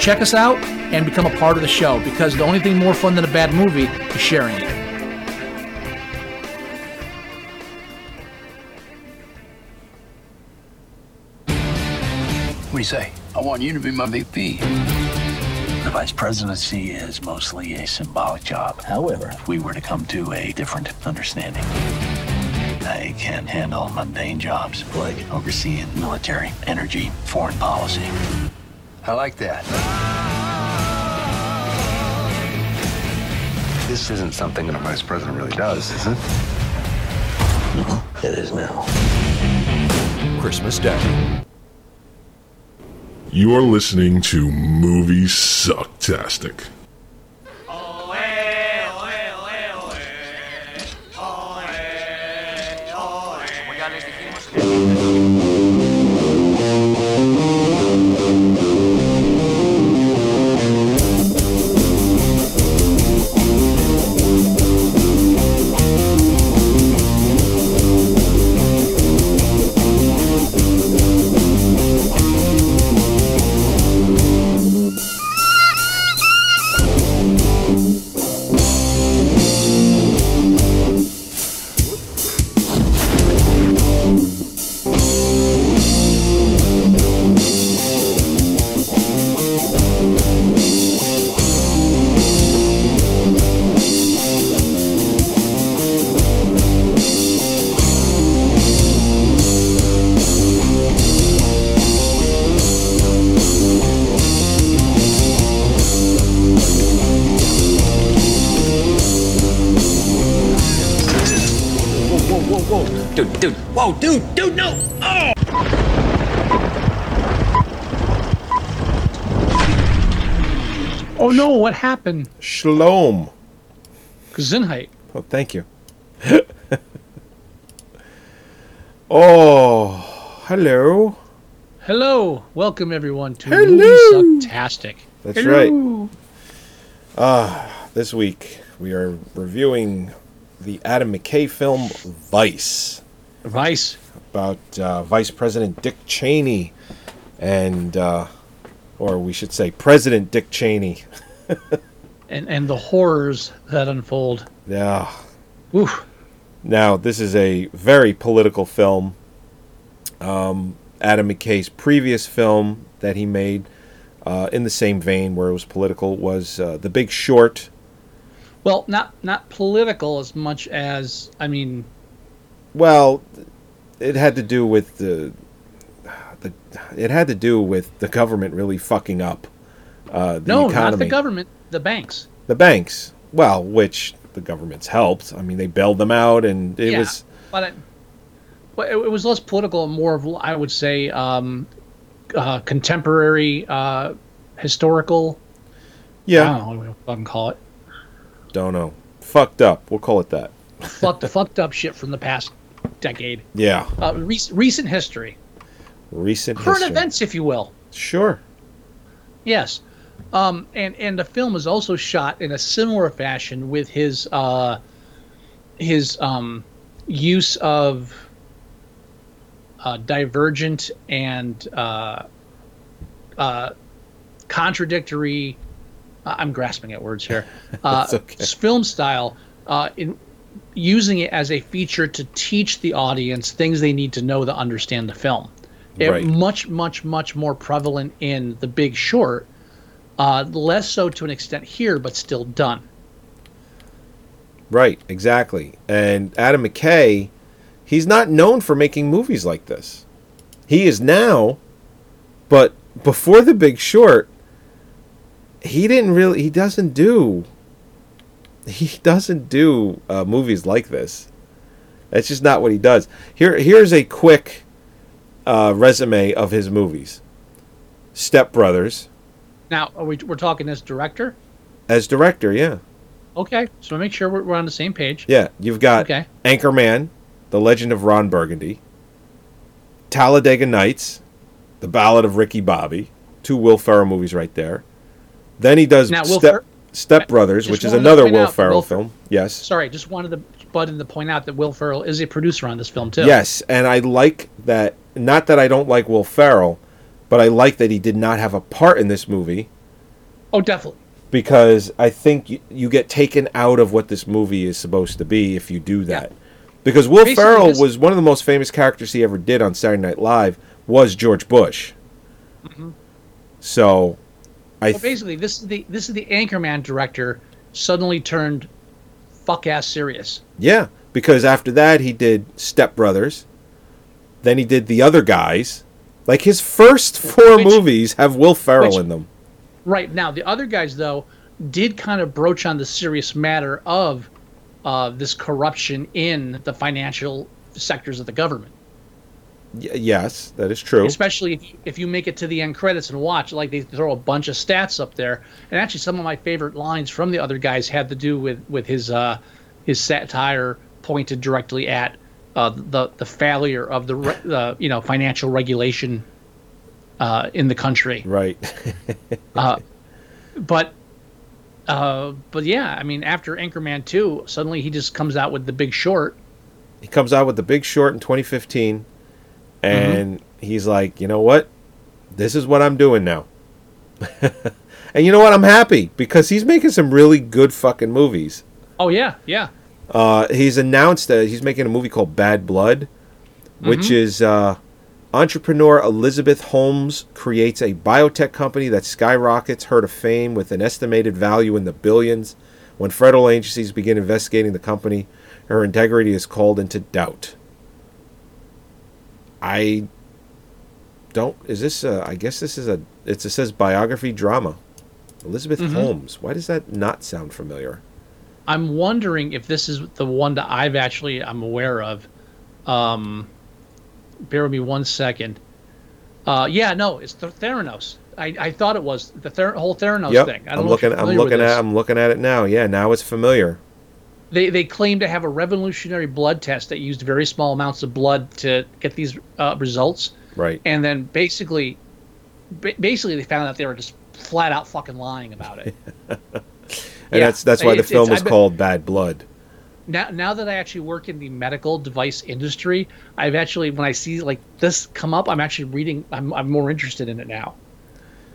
Check us out and become a part of the show because the only thing more fun than a bad movie is sharing it. What do you say? I want you to be my VP. The vice presidency is mostly a symbolic job. However, if we were to come to a different understanding, I can handle mundane jobs like overseeing military, energy, foreign policy. I like that. This isn't something that a vice president really does, is it? It is now. Christmas Day. You are listening to Movie Sucktastic. What happened? Shalom. Gesundheit. Oh, thank you. oh, hello. Hello, welcome everyone to Hello. Movie Sucktastic. That's Hello. Ah, this week we are reviewing the Adam McKay film Vice Vice. about uh, Vice President Dick Cheney and, uh, or we should say, President Dick Cheney. and and the horrors that unfold. Yeah. Oof. Now, this is a very political film. Um, Adam McKay's previous film that he made uh, in the same vein where it was political was uh, The Big Short. Well, not not political as much as I mean, Well, it had to do with the, the it had to do with the government really fucking up uh, the no, economy. not the government, the banks. The banks. Well, which the government's helped. I mean, they bailed them out, and it yeah, was but it, but it, was less political and more of I would say um, uh, contemporary, uh, historical. yeah. I don't know what we fucking call it. Don't know. Fucked up. We'll call it that. fucked fucked up shit from the past decade. Yeah. Uh, re- recent history, Recent current history. events, if you will. Sure. Yes. Um, and and the film is also shot in a similar fashion with his uh, his um, use of uh, divergent and uh, uh, contradictory. uh, I'm grasping at words here. Uh, okay. Film style uh, in using it as a feature to teach the audience things they need to know to understand the film. It, Much, much, much more prevalent in The Big Short. Uh, less so to an extent here, but still done. Right, exactly. And Adam McKay, he's not known for making movies like this. He is now, but before The Big Short, he didn't really. He doesn't do. He doesn't do uh, movies like this. That's just not what he does. Here, here's a quick uh, resume of his movies. Step Brothers Now, are we, we're talking as director? as director, yeah. Okay, so make sure we're, we're on the same page. Yeah, you've got Okay. Anchorman, The Legend of Ron Burgundy, Talladega Nights, The Ballad of Ricky Bobby, two Will Ferrell movies right there. Then he does Now, Step, Fer- Step Brothers, which is another Will Ferrell Will film. Yes. Sorry, just wanted to butt in to point out that Will Ferrell is a producer on this film too. Yes, and I like that. Not that I don't like Will Ferrell, but I like that he did not have a part in this movie Oh, definitely. because I think you, you get taken out of what this movie is supposed to be if you do that. Yeah. Because Will Basically, Ferrell this- was one of the most famous characters he ever did on Saturday Night Live was George Bush. Mm-hmm. So, I Well, basically, this is the this is the Anchorman director suddenly turned fuck ass serious. yeah, because after that he did Step Brothers, then he did The Other Guys. Like his first four Which- movies have Will Ferrell which- in them. Right now, the other guys though did kind of broach on the serious matter of uh, this corruption in the financial sectors of the government. Y- yes, that is true. Especially if you, if you make it to the end credits and watch, like they throw a bunch of stats up there. And actually, some of my favorite lines from the other guys had to do with with his uh, his satire pointed directly at uh, the the failure of the re- the you know financial regulation uh, in the country. Right. but uh, but yeah, I mean, after Anchorman two, suddenly he just comes out with The Big Short. he comes out with the big short in 2015 and he's like you know what this is what i'm doing now and you know what i'm happy because he's making some really good fucking movies Oh yeah, yeah. Uh, he's announced that he's making a movie called bad blood which is uh, entrepreneur elizabeth holmes creates a biotech company that skyrockets her to fame with an estimated value in the billions when federal agencies begin investigating the company her integrity is called into doubt I don't. Is this? A, I guess this is a. It's, it says biography drama. Elizabeth Holmes. Why does that not sound familiar? I'm wondering if this is the one that I've actually I'm aware of. Um, bear with me one second. Uh, yeah, no, it's the Theranos. I, I thought it was the Ther- whole Theranos yep. thing. I know looking. I'm looking at. I'm looking at it now. Yeah. Now it's familiar. They they claim to have a revolutionary blood test that used very small amounts of blood to get these uh, results, Right. and then basically, ba- basically they found out they were just flat out fucking lying about it. and yeah, that's that's why the film it's- is called Bad Blood. now now that I actually work in the medical device industry, I've actually when I see like this come up, I'm actually reading. I'm I'm more interested in it now.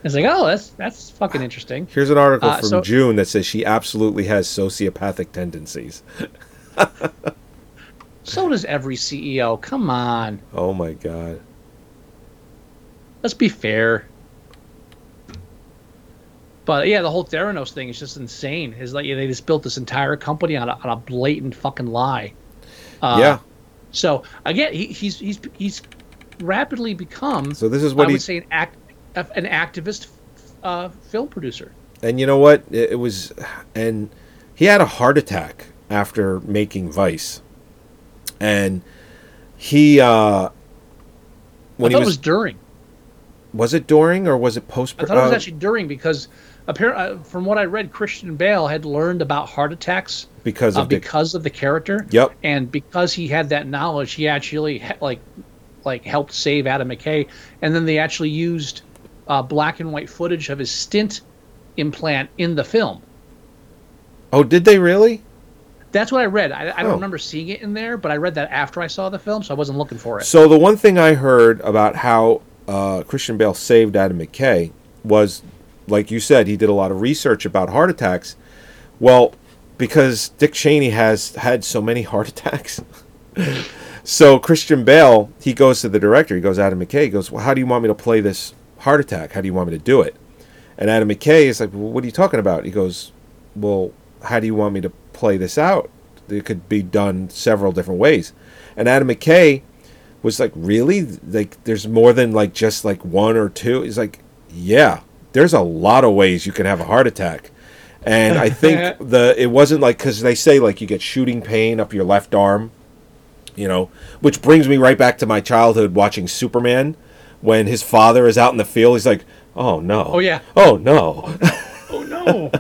It's like, oh, that's that's fucking interesting. Here's an article Uh, from so- June that says she absolutely has sociopathic tendencies. So does every CEO. Come on, Oh my god. let's be fair. But yeah, the whole Theranos thing is just insane. Is like they just built this entire company on a, on a blatant fucking lie. Uh, yeah. So again, he, he's he's he's rapidly become. So this is what I would say an act an activist uh, film producer. And you know what? It, it was, and he had a heart attack after making Vice, and he uh, when I thought he it was was during. was it during or was it post? I thought it was uh, actually during because apparently, uh, from what I read, Christian Bale had learned about heart attacks because uh, of the because of the character. Yep. And because he had that knowledge, he actually like like helped save Adam McKay. And then they actually used uh, black and white footage of his stint implant in the film. oh, did they really? That's what I read. I, I don't Oh. remember seeing it in there, but I read that after I saw the film, so I wasn't looking for it. So the one thing I heard about how uh, Christian Bale saved Adam McKay was, like you said, he did a lot of research about heart attacks. Well, because Dick Cheney has had so many heart attacks. so Christian Bale, he goes to the director. He goes, Adam McKay. He goes, well, how do you want me to play this heart attack? How do you want me to do it? And Adam McKay is like, well, what are you talking about? He goes, well, how do you want me to play this out? It could be done several different ways. And Adam McKay was like, really? Like, there's more than like just like one or two? He's like, yeah, there's a lot of ways you can have a heart attack. And I think the it wasn't like because they say like you get shooting pain up your left arm, You know, which brings me right back to my childhood watching Superman when his father is out in the field. He's like, "Oh no! Oh, yeah. Oh no! Oh no!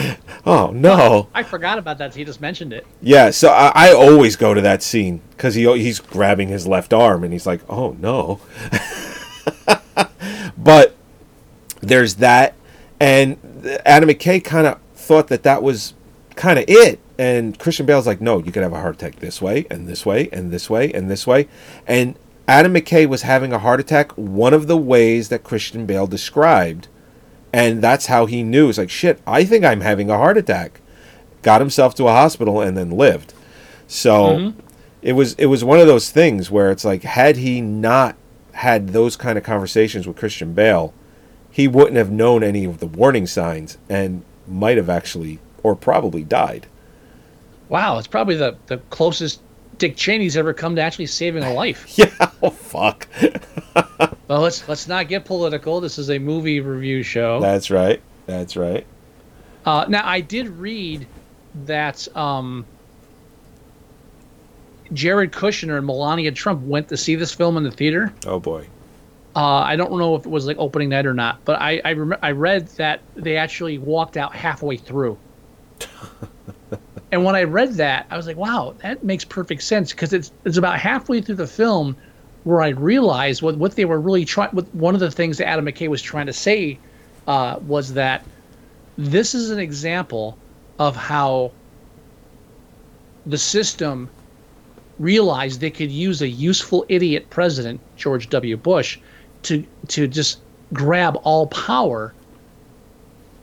oh no!" I forgot about that. He just mentioned it. Yeah, so I, I always go to that scene because he he's grabbing his left arm and he's like, "Oh no!" but there's that, and Adam McKay kind of thought that that was kind of it, and Christian Bale's like, "No, you could have a heart attack this way and this way and this way and this way," and Adam McKay was having a heart attack one of the ways that Christian Bale described, and that's how he knew. It's like, "Shit, I think I'm having a heart attack." Got himself to a hospital and then lived. So mm-hmm. it was it was one of those things where it's like had he not had those kind of conversations with Christian Bale, he wouldn't have known any of the warning signs and might have actually or probably died. Wow, it's probably the, the closest Dick Cheney's ever come to actually saving a life. Yeah, oh fuck. well, let's let's not get political. This is a movie review show. That's right. That's right. Uh, now, I did read that um, Jared Kushner and Melania Trump went to see this film in the theater. Oh boy. Uh, I don't know if it was like opening night or not, but I I, rem- I read that they actually walked out halfway through. and when I read that, I was like, "Wow, that makes perfect sense." Because it's it's about halfway through the film where I realized what what they were really trying. What one of the things that Adam McKay was trying to say uh, was that this is an example of how the system realized they could use a useful idiot president, George W. Bush, to to just grab all power.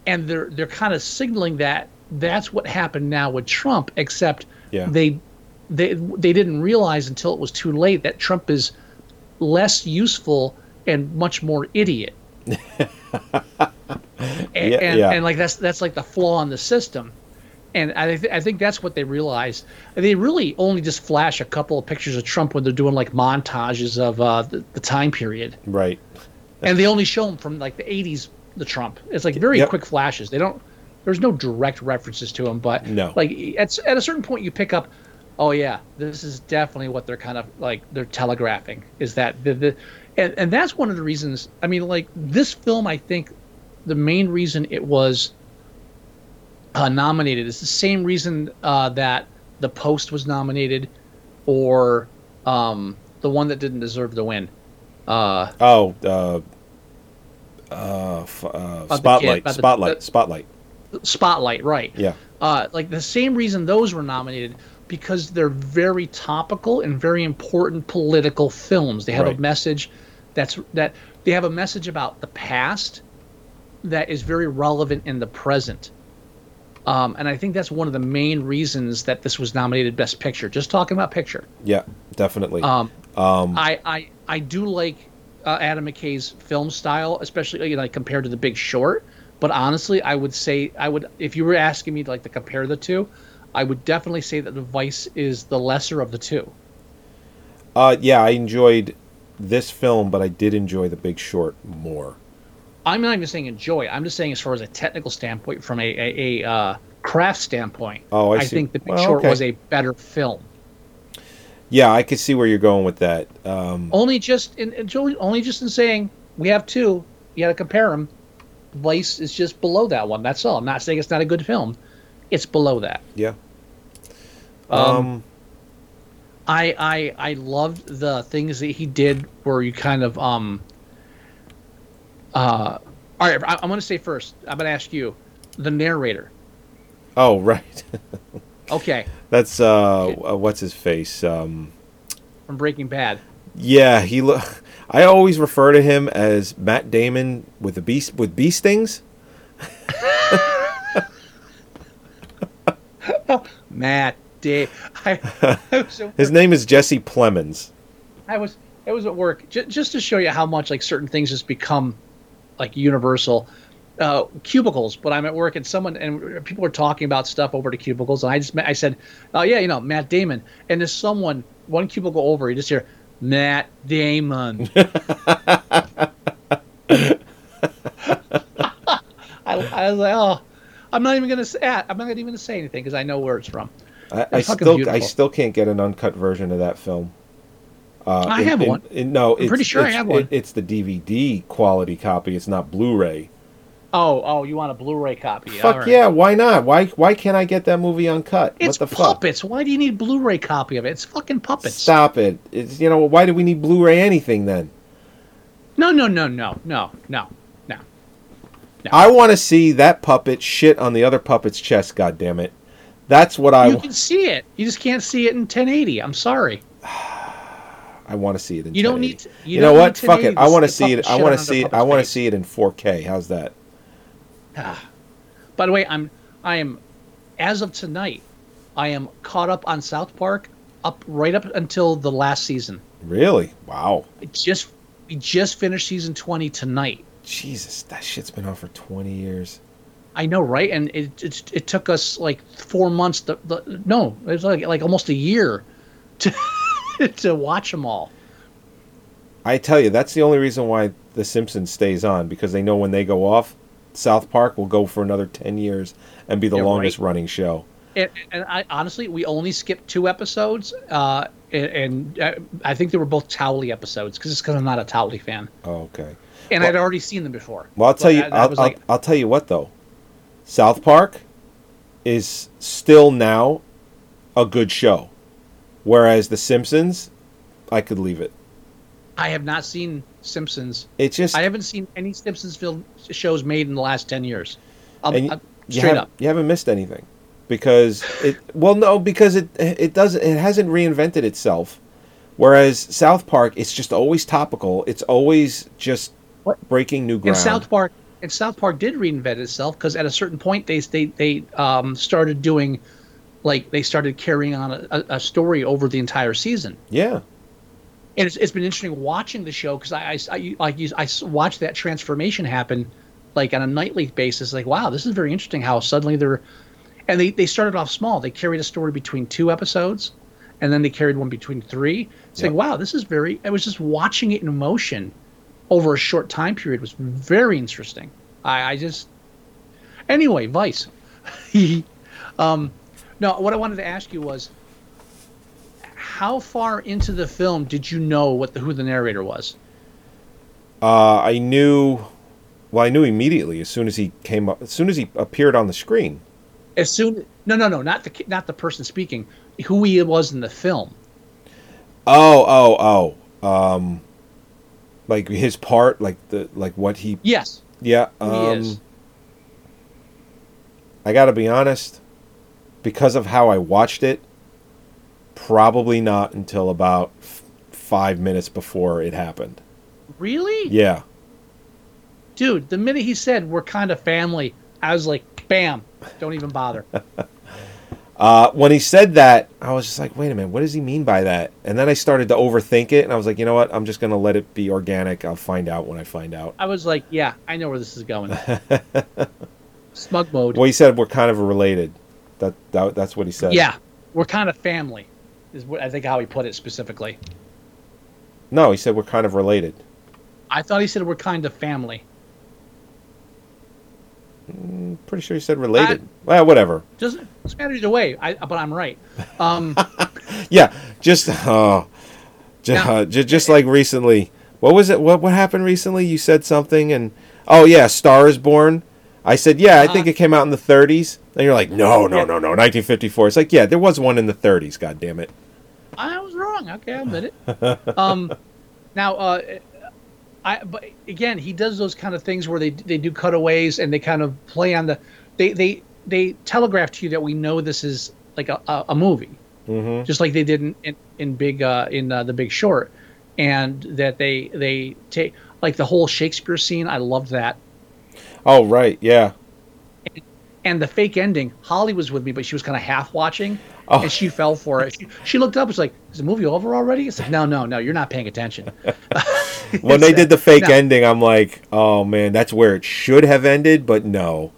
And they're they're kind of signaling that that's what happened now with Trump, except Yeah. they they they didn't realize until it was too late that Trump is less useful and much more idiot. and, Yeah, and, yeah. and like that's that's like the flaw in the system and I, th- I think that's what they realized. They really only just flash a couple of pictures of Trump when they're doing like montages of uh, the, the time period, Right. and they only show him from like the '80s. The Trump, it's like very Yep. quick flashes. They don't. There's no direct references to him, but No. like at at a certain point you pick up. Oh yeah, this is definitely what they're kind of like they're telegraphing is that the, the and, and that's one of the reasons. I mean, like this film, I think the main reason it was uh, nominated is the same reason uh, that the Post was nominated, or um, the one that didn't deserve the win. Uh, Oh, uh, uh, f- uh, kid, spotlight, spotlight, the- spotlight. Spotlight, right? Yeah. Uh, like the same reason those were nominated because they're very topical and very important political films. They have Right. a message that's that they have a message about the past that is very relevant in the present. Um, and I think that's one of the main reasons that this was nominated Best Picture. Just talking about picture. Yeah, definitely. Um, I, I I do like uh, Adam McKay's film style, especially you know, like compared to The Big Short. But honestly, I would say I would if you were asking me like to compare the two, I would definitely say that The Vice is the lesser of the two. uh, yeah, I enjoyed this film, but I did enjoy The Big Short more. I'm not even saying enjoy. I'm just saying as far as a technical standpoint, from a a, a uh, craft standpoint. Oh, I see. think The Big Well, Short okay. was a better film. Yeah, I could see where you're going with that. Um, Only just in, in only just in saying we have two. You got to compare them. Vice is just below that one. That's all. I'm not saying it's not a good film. It's below that. yeah. Um, Um, I I I loved the things that he did where you kind of um. Uh, all right. I, I'm going to say first. I'm going to ask you, the narrator. oh, right. Okay, That's uh, uh, what's his face? Um, from Breaking Bad. yeah, he. Lo- I always refer to him as Matt Damon with the beast with bee stings. Matt Day. I, I His name is Jesse Plemons. I was I was at work j- just to show you how much like certain things just become like universal. Uh, cubicles, but I'm at work and someone and people were talking about stuff over to cubicles, and I just I said, "Oh yeah, you know Matt Damon," and there's someone one cubicle over, you just hear Matt Damon. I, I was like, oh, I'm not even gonna say, I'm not even gonna say anything because I know where it's from. I, I still I still can't get an uncut version of that film. Uh, I in- have in- one. in- no, I'm pretty it's- sure I have one. it- it's the DVD quality copy. It's not Blu-ray. Oh, oh, you want a Blu-ray copy? Fuck All right. yeah! Why not? Why why can't I get that movie uncut? It's what the fuck? puppets. Why do you need Blu-ray copy of it? It's fucking puppets. Stop it! It's you know why do we need Blu-ray anything then? No, no, no, no, no, no, no. I want to see that puppet shit on the other puppet's chest. God damn it! That's what I you can see it. You just can't see it in 1080. I'm sorry. I want to see it in. You don't need to- You, you know what? Fuck it. I want to see it. I want to see it. I want to see it in 4K. How's that? Ah. By the way, I'm I am as of tonight, I am caught up on South Park up right up until the last season. Really? Wow. It just we just finished season 20 tonight. Jesus, that shit's been on for 20 years. I know, right? And it it, it took us like four months. To, the, no, it was like like almost a year to to watch them all. I tell you, that's the only reason why The Simpsons stays on because they know when they go off, South Park will go for another 10 years and be the Yeah, right. longest running show. And, and I honestly, we only skipped two episodes, uh, and, and uh, I think they were both Towelie episodes because it's because I'm not a Towelie fan, Oh, okay. and Well- I'd already seen them before. Well, I'll tell you. that I'll, was I'll, like- I'll tell you what though. South Park is still now a good show, whereas The Simpsons, I could leave it. I have not seen Simpsons. It just I haven't seen any Simpsons film shows made in the last ten years. I'll, and I'll- you straight up. you haven't missed anything because it. Well, no, because it it doesn't. It hasn't reinvented itself. Whereas South Park, it's just always topical. It's always just breaking new And ground. South Park and South Park did reinvent itself because at a certain point they they they um, started doing like they started carrying on a, a, story over the entire season. yeah, and it's, it's been interesting watching the show because I, I, I, like you- I s- watched that transformation happen like on a nightly basis like wow this is very interesting how suddenly they're and they, they started off small. They carried a story between two episodes and then they carried one between three. It's like Yep. wow this is very i was just watching it in motion over a short time period was very interesting. I, I just anyway vice. Um no what i wanted to ask you was how far into the film did you know what the who the narrator was? uh, I knew. Well, I knew immediately as soon as he came up. As soon as he appeared on the screen. As soon no no no not the not the person speaking, who he was in the film. Oh, oh, oh. Um, like his part, like the like what he. Yes, Yeah. Um, he is. I got to be honest, because of how I watched it, probably not until about f- five minutes before it happened. Really, Yeah. dude. The minute he said we're kind of family, I was like, bam, don't even bother. Uh, when he said that, I was just like, wait a minute, what does he mean by that? And then I started to overthink it, and I was like, you know what? I'm just going to let it be organic. I'll find out when I find out. I was like, yeah, I know where this is going. Smug mode. Well, he said we're kind of related. That, that That's what he said. Yeah, we're kind of family. Is what I think how he put it specifically. No, he said we're kind of related. I thought he said we're kind of family. Pretty sure he said related. well, whatever. Doesn't matter either way. I but I'm right. Um, Yeah, just just, Now- uh, ju- just like recently. What was it? What what happened recently? You said something, and oh yeah, Star is Born. I said yeah, I think Uh-huh. it came out in the 30s. And you're like, no, no, no, no, 1954. It's like yeah, there was one in the 30s. God damn it. I was wrong. Okay, I admit it. Um, now, uh, I but again, he does those kind of things where they they do cutaways and they kind of play on the they they they telegraph to you that we know this is like a, a, a movie, hmm just like they did in in, in big uh, in uh, the Big Short, and that they they take like the whole Shakespeare scene. I loved that. Oh right, yeah. And the fake ending, Holly was with me, but she was kind of half watching, Oh. and she fell for it. She, she looked up, was like, "Is the movie over already?" It's like, "No, no, no, you're not paying attention." When they did the fake No. ending, I'm like, oh man, that's where it should have ended, but no.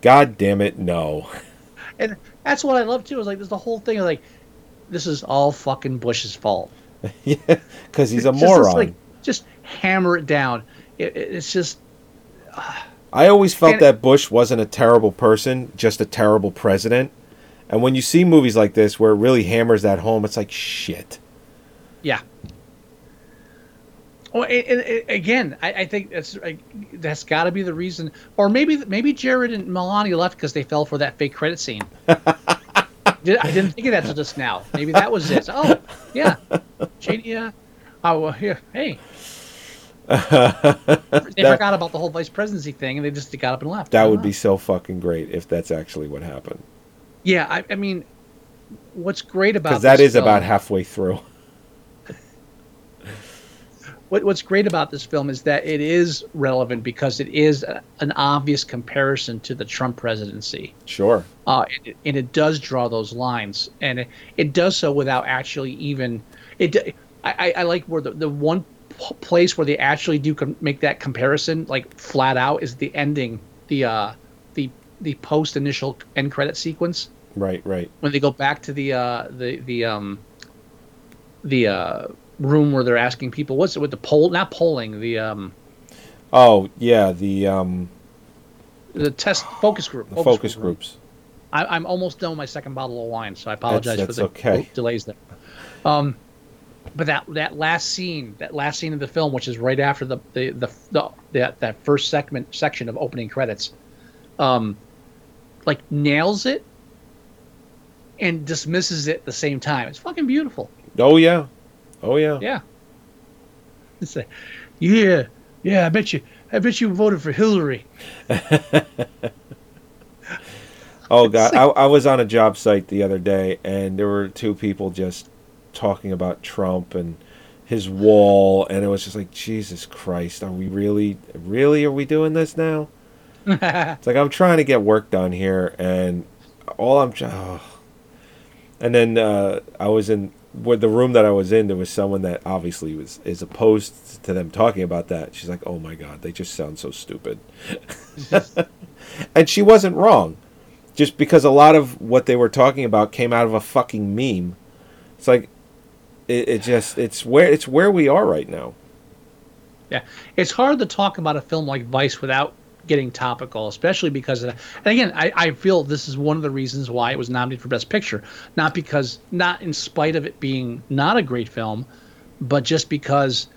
God damn it, no. and that's what I love too. Is like there's the whole thing of like, this is all fucking Bush's fault. yeah, because he's a just- moron. like, just hammer it down. It, it- it's just I always felt And- that Bush wasn't a terrible person, just a terrible president. And when you see movies like this where it really hammers that home, it's like shit. Yeah. Well, and, again, I, I think that's like, that's got to be the reason, or maybe maybe Jared and Melania left because they fell for that fake credit scene. Did- I didn't think of that till just now. Maybe that was it. Oh, yeah, Shady. Uh, oh, well, here, hey. They forgot about the whole vice presidency thing, and they just got up and left. That would know. be so fucking great if that's actually what happened. Yeah, I, I mean, what's great about Because that this is about halfway through. what, what's great about this film is that it is relevant because it is a, an obvious comparison to the Trump presidency. Sure. Uh, and, it, and it does draw those lines, and it, it does so without actually even it. I, I- like where the, the one place where they actually do com- make that comparison like flat out is the ending, the uh, the the post initial end credit sequence Right, right. when they go back to the uh, the the um the uh, room where they're asking people what's it with the poll not polling the um Oh, yeah, the um the test focus group the focus group. groups. I, I'm almost done with my second bottle of wine, so I apologize that's for the okay. delays there. Um, but that that last scene, that last scene of the film, which is right after the the the, the that that first segment section of opening credits, um, like nails it and dismisses it at the same time. It's fucking beautiful. Oh yeah. Oh yeah. Yeah. It's like, yeah, yeah. I bet you, I bet you voted for Hillary. Oh god, I, I was on a job site the other day, and there were two people just talking about Trump and his wall, and it was just like, Jesus Christ, are we really, really, are we doing this now? it's like I'm trying to get work done here, and all I'm, oh. and then uh, I was in with the room that I was in. There was someone that obviously was is opposed to them talking about that. She's like, "Oh my god, they just sound so stupid," and she wasn't wrong just because a lot of what they were talking about came out of a fucking meme. It's like it, it just it's where it's where we are right now. Yeah, it's hard to talk about a film like Vice without getting topical, especially because, of, and again, I, I feel this is one of the reasons why it was nominated for Best Picture, not because, not in spite of it being not a great film, but just because,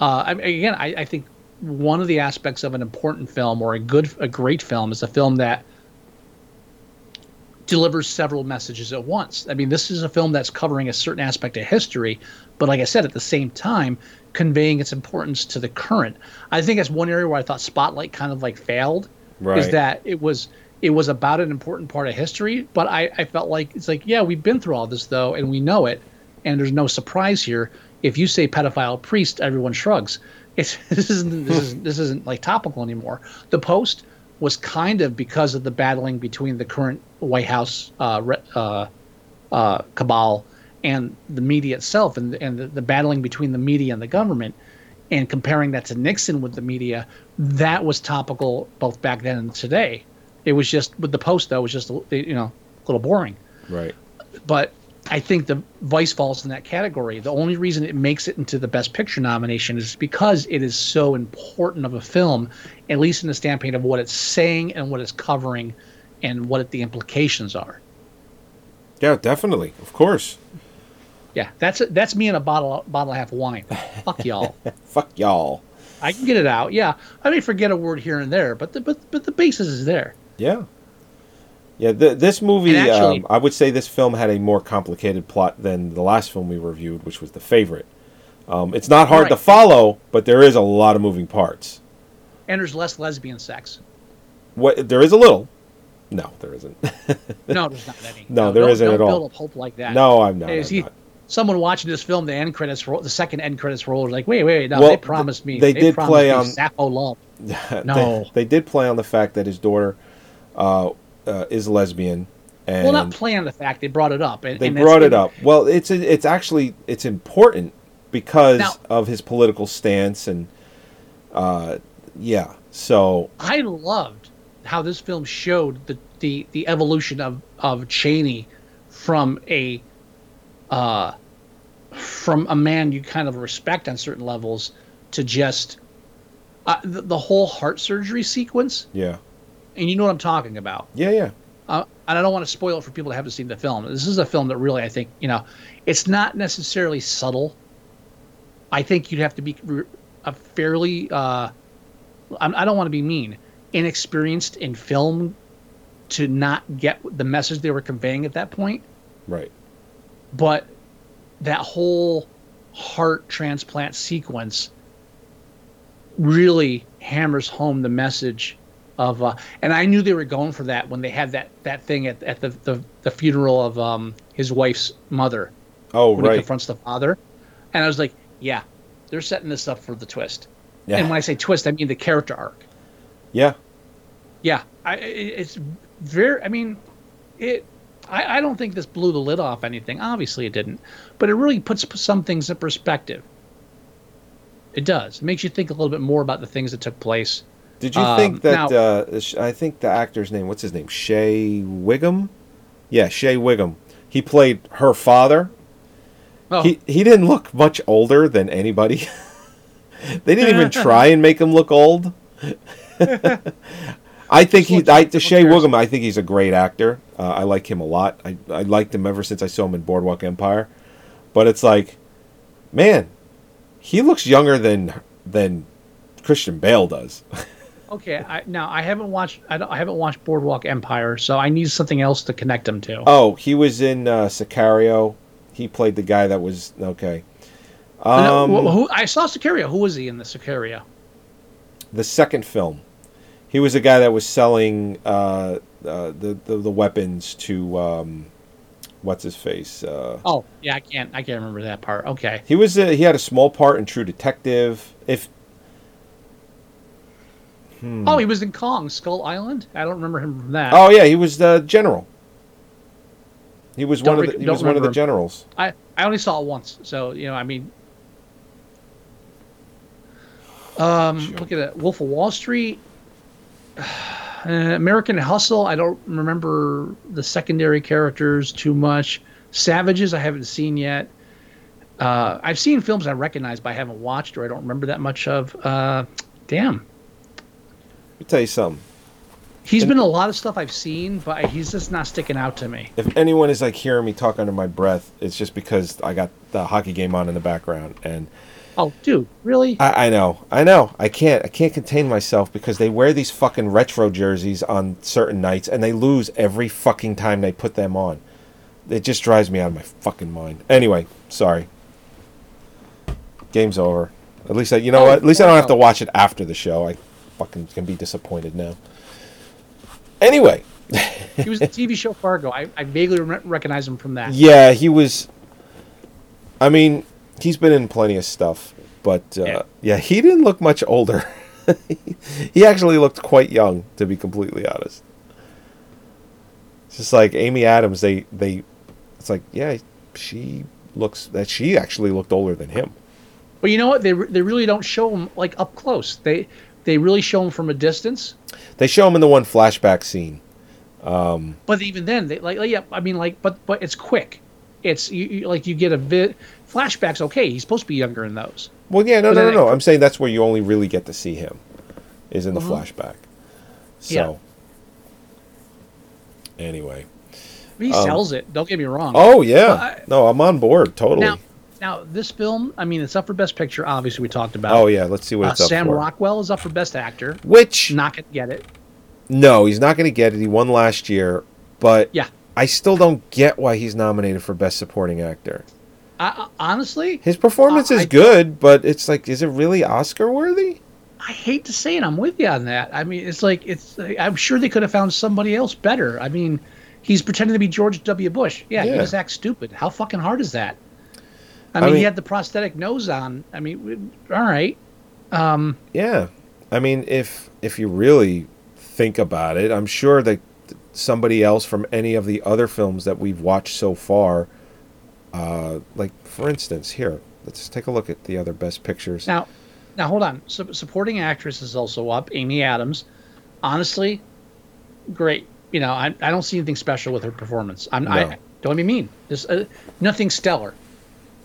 uh, I, again, I, I think one of the aspects of an important film or a good, a great film is a film that delivers several messages at once. I mean, this is a film that's covering a certain aspect of history, but like I said, at the same time, conveying its importance to the current. I think that's one area where I thought Spotlight kind of like failed. Right. Is that it was it was about an important part of history, but I, I felt like it's like, yeah, we've been through all this though, and we know it, and there's no surprise here. If you say pedophile priest, everyone shrugs. It's this isn't this isn't this isn't like topical anymore. The Post was kind of because of the battling between the current White House uh, uh, uh, cabal and the media itself, and and the, the battling between the media and the government, and comparing that to Nixon with the media, that was topical both back then and today. It was just with the Post though, it was just you know a little boring Right. but I think the Vice falls in that category. The only reason it makes it into the Best Picture nomination is because it is so important of a film, at least in the standpoint of what it's saying and what it's covering, and what it, the implications are. Yeah, definitely. Of course. Yeah, that's that's me in a bottle bottle half of wine. Fuck y'all. Fuck y'all. I can get it out. Yeah, I may forget a word here and there, but the but but the basis is there. Yeah. Yeah, th- this movie, actually, um, I would say this film had a more complicated plot than the last film we reviewed, which was The Favorite. Um, it's not hard to follow, but there is a lot of moving parts. And there's less lesbian sex. What there is a little. No, there isn't. No, there's not any. No, there don't, isn't don't at all. Build up hope like that. no, I'm not. Hey, I'm is he- not. someone watching this film, the end credits roll, the second end credits roll, like, wait, wait, wait, no, Well, they promised me. they did promised play me on- Sappho Love. they, they did play on the fact that his daughter uh, uh, is lesbian, and Well, not play on the fact they brought it up. And, they and brought it up. Well, it's it's actually it's important because Now- of his political stance and uh, yeah. So I loved how this film showed the the, the evolution of of Cheney from a uh, from a man you kind of respect on certain levels to just uh, the, the whole heart surgery sequence. yeah, And you know what I'm talking about. yeah, yeah. Uh, and I don't want to spoil it for people that haven't seen the film. This is a film that really, I think, you know, it's not necessarily subtle. I think you'd have to be a fairly, uh, I don't want to be mean, inexperienced in film to not get the message they were conveying at that point. Right. But that whole heart transplant sequence really hammers home the message of uh, and I knew they were going for that when they had that that thing at, at the, the the funeral of um his wife's mother. Oh, when he confronts the father. And I was like yeah they're setting this up for the twist. Yeah. and when I say twist I mean the character arc. Yeah. yeah I it- it's very I mean it I, I don't think this blew the lid off anything. Obviously it didn't. But it really puts some things in perspective. It does. It makes you think a little bit more about the things that took place Did you Um, think that? now- uh, I think the actor's name. What's his name? Shea Whigham. Yeah, Shea Whigham. He played her father. oh He he didn't look much older than anybody. they didn't even try and make him look old. I think he, I, like the Michael Shay Pearson. Whigham. I think he's a great actor. Uh, I like him a lot. I I liked him ever since I saw him in Boardwalk Empire. But it's like, man, he looks younger than than Christian Bale does. Okay, I, now I haven't watched. I, don't, I haven't watched Boardwalk Empire, so I need something else to connect him to. Oh, he was in uh, Sicario. He played the guy that was okay. Um, wh- who, I saw Sicario. Who was he in the Sicario? the second film, he was a guy that was selling uh, uh, the, the the weapons to um, what's his face. Uh, Oh, yeah, I can't. I can't remember that part. Okay. he was uh, he had a small part in True Detective. If Oh, he was in Kong Skull Island. I don't remember him from that. oh yeah, he was the general. He was Don't one of the he was one of the remember him. generals. I I only saw it once, so you know, I mean. Um, look at it. Wolf of Wall Street, uh, American Hustle. I don't remember the secondary characters too much. Savages, I haven't seen yet. Uh, I've seen films I recognize, but I haven't watched or I don't remember that much of. Uh, damn, Let me tell you something. he's been a lot of stuff I've seen, but he's just not sticking out to me. If anyone is like hearing me talk under my breath, it's just because I got the hockey game on in the background, and Oh, dude, really? I, I know, I know, I can't, I can't contain myself because they wear these fucking retro jerseys on certain nights, and they lose every fucking time they put them on. It just drives me out of my fucking mind. Anyway, sorry. Game's over. At least I, you know Oh, what? At least I don't have to watch it after the show. I fucking can be disappointed now. Anyway. he was the TV show Fargo. I, I vaguely re- recognize him from that. Yeah, he was. I mean, he's been in plenty of stuff, but uh, yeah. Yeah. he didn't look much older. he actually looked quite young, to be completely honest. It's just like Amy Adams. They they, it's like yeah, she looks that she actually looked older than him. But you know what? They, they really don't show him like up close. They they really show him from a distance. They show him in the one flashback scene. But even then, they like, like, yeah. I mean, like, but but it's quick. It's you, you like you get a bit flashbacks. Okay, he's supposed to be younger in those. Well, yeah, no, But no, no, no. it- I'm saying that's where you only really get to see him, is in the flashback. So, anyway. He sells it. Don't get me wrong. Um, Oh yeah, I- no, I'm on board totally. Now, now this film. I mean, it's up for best picture. Obviously, we talked about. oh yeah, let's see what Uh, it's up Sam for. Rockwell is up for best actor. Which Not gonna get it. no, he's not to get it. He won last year, but Yeah. I still don't get why he's nominated for best supporting actor. I, I, honestly, His performance Uh, is I- good, but it's like, is it really Oscar worthy? I hate to say it, I'm with you on that. I mean, it's like it's. I'm sure they could have found somebody else better. I mean, he's pretending to be George W. Bush. Yeah, Yeah. he just acts stupid. How fucking hard is that? I I mean, mean- he had the prosthetic nose on. I mean, all right. Um, Yeah, I mean, if if you really think about it, I'm sure that somebody else from any of the other films that we've watched so far, uh, like for instance, here, let's take a look at the other best pictures. now, now hold on. Su- supporting actress is also up. Amy Adams. Honestly, great. You know, I, I don't see anything special with her performance. I'm. No. I don't be mean. There's uh, nothing stellar.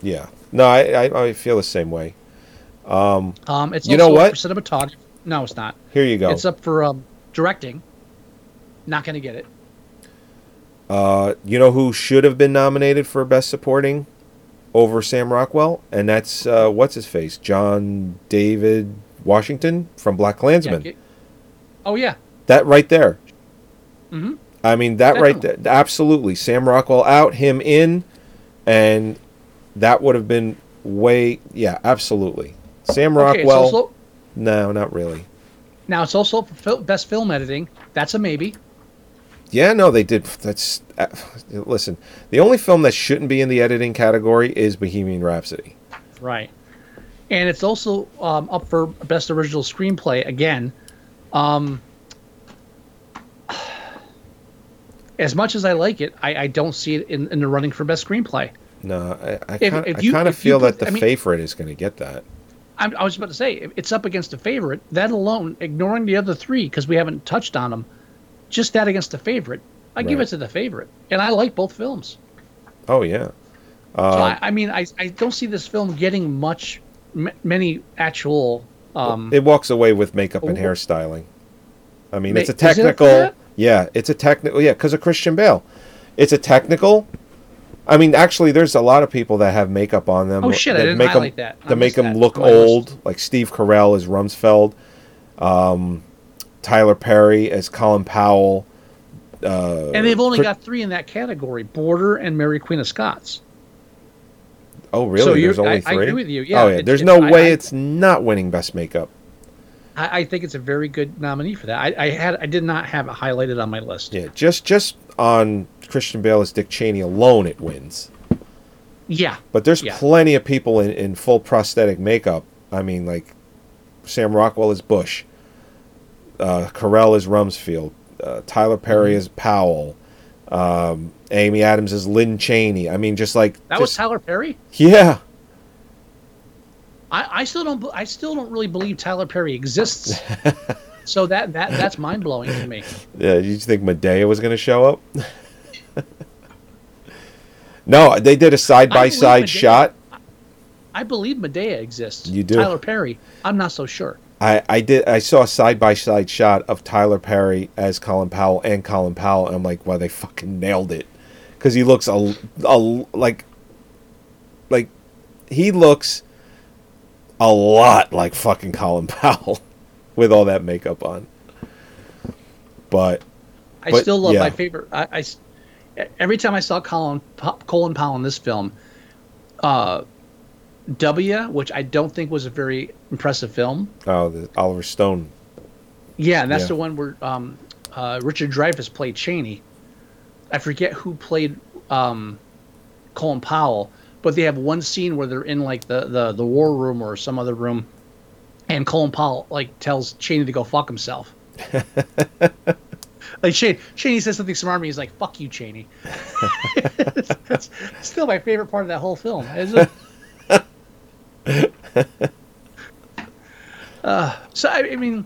Yeah, no, I, I I feel the same way. Um, it's You know what? cinematography. No, it's not. Here you go. It's up for um, directing. Not going to get it. Uh, you know who should have been nominated for Best Supporting over Sam Rockwell? And that's, uh, what's his face? John David Washington from Black Yeah, Klansman. get- oh yeah, That right there. Mhm. I mean, that right there. Absolutely. Sam Rockwell out, him in, and that would have been way. Yeah, absolutely. Sam okay. Rockwell. also, no, not really. now it's also best film editing. That's a maybe. Yeah, no, they did. That's. Uh, listen, the only film that shouldn't be in the editing category is Bohemian Rhapsody. Right. And it's also um, up for best original screenplay again. Um, as much as I like it, I, I don't see it in, in the running for best screenplay. No, I, I kind of feel put- that the I mean- favorite is going to get that. I'm, I was about to say it's up against a favorite. That alone, ignoring the other three because we haven't touched on them, just that against the favorite, I give it to the favorite, and I like both films. Oh yeah. so Uh, I, I mean, I, I don't see this film getting much, m- many actual. Um, it walks away with makeup and hairstyling. I mean, it's a is it technical. Yeah, it's a technical. Yeah, because of Christian Bale, it's a technical. I mean, actually, there's a lot of people that have makeup on them. Oh, shit, I that didn't make highlight them, that. I That make them that look on my list. old, like Steve Carell as Rumsfeld, um, Tyler Perry as Colin Powell. Uh, and they've only Cri- got three in that category: Border and Mary Queen of Scots. Oh, really? so there's only I- I agree with you, yeah, oh, yeah. it's- There's it- no I- way I- it's not winning best makeup. I, I think it's a very good nominee for that. I, I had I did not have it highlighted on my list. Yeah, just just on Christian Bale as Dick Cheney alone, it wins. Yeah. But there's Yeah. plenty of people in, in full prosthetic makeup. I mean, like Sam Rockwell is Bush, uh, Carell is Rumsfeld, uh, Tyler Perry Mm-hmm. is Powell, um, Amy Adams is Lynn Cheney. I mean, just like That was Tyler Perry. yeah. I, I still don't. I still don't really believe Tyler Perry exists. so that that that's mind blowing to me. Yeah, you think Madea was going to show up? no, they did a side by side shot. I believe Madea exists. You do? Tyler Perry. I'm not so sure. I, I did I saw a side by side shot of Tyler Perry as Colin Powell and Colin Powell and I'm like wow they fucking nailed it because he looks a, a like like he looks a lot like fucking Colin Powell with all that makeup on but I But, still love yeah. my favorite. I, I every time I saw Colin Colin Powell in this film, uh, W, which I don't think was a very impressive film. oh the Oliver Stone Yeah, and that's Yeah. the one where um, uh, Richard Dreyfuss played Cheney. I forget who played um, Colin Powell, but they have one scene where they're in like the, the, the war room or some other room, and Colin Powell like tells Cheney to go fuck himself. like Cheney, Cheney says something smart to me. He's like, "Fuck you, Cheney." That's still my favorite part of that whole film. Is it? uh, so I, I mean,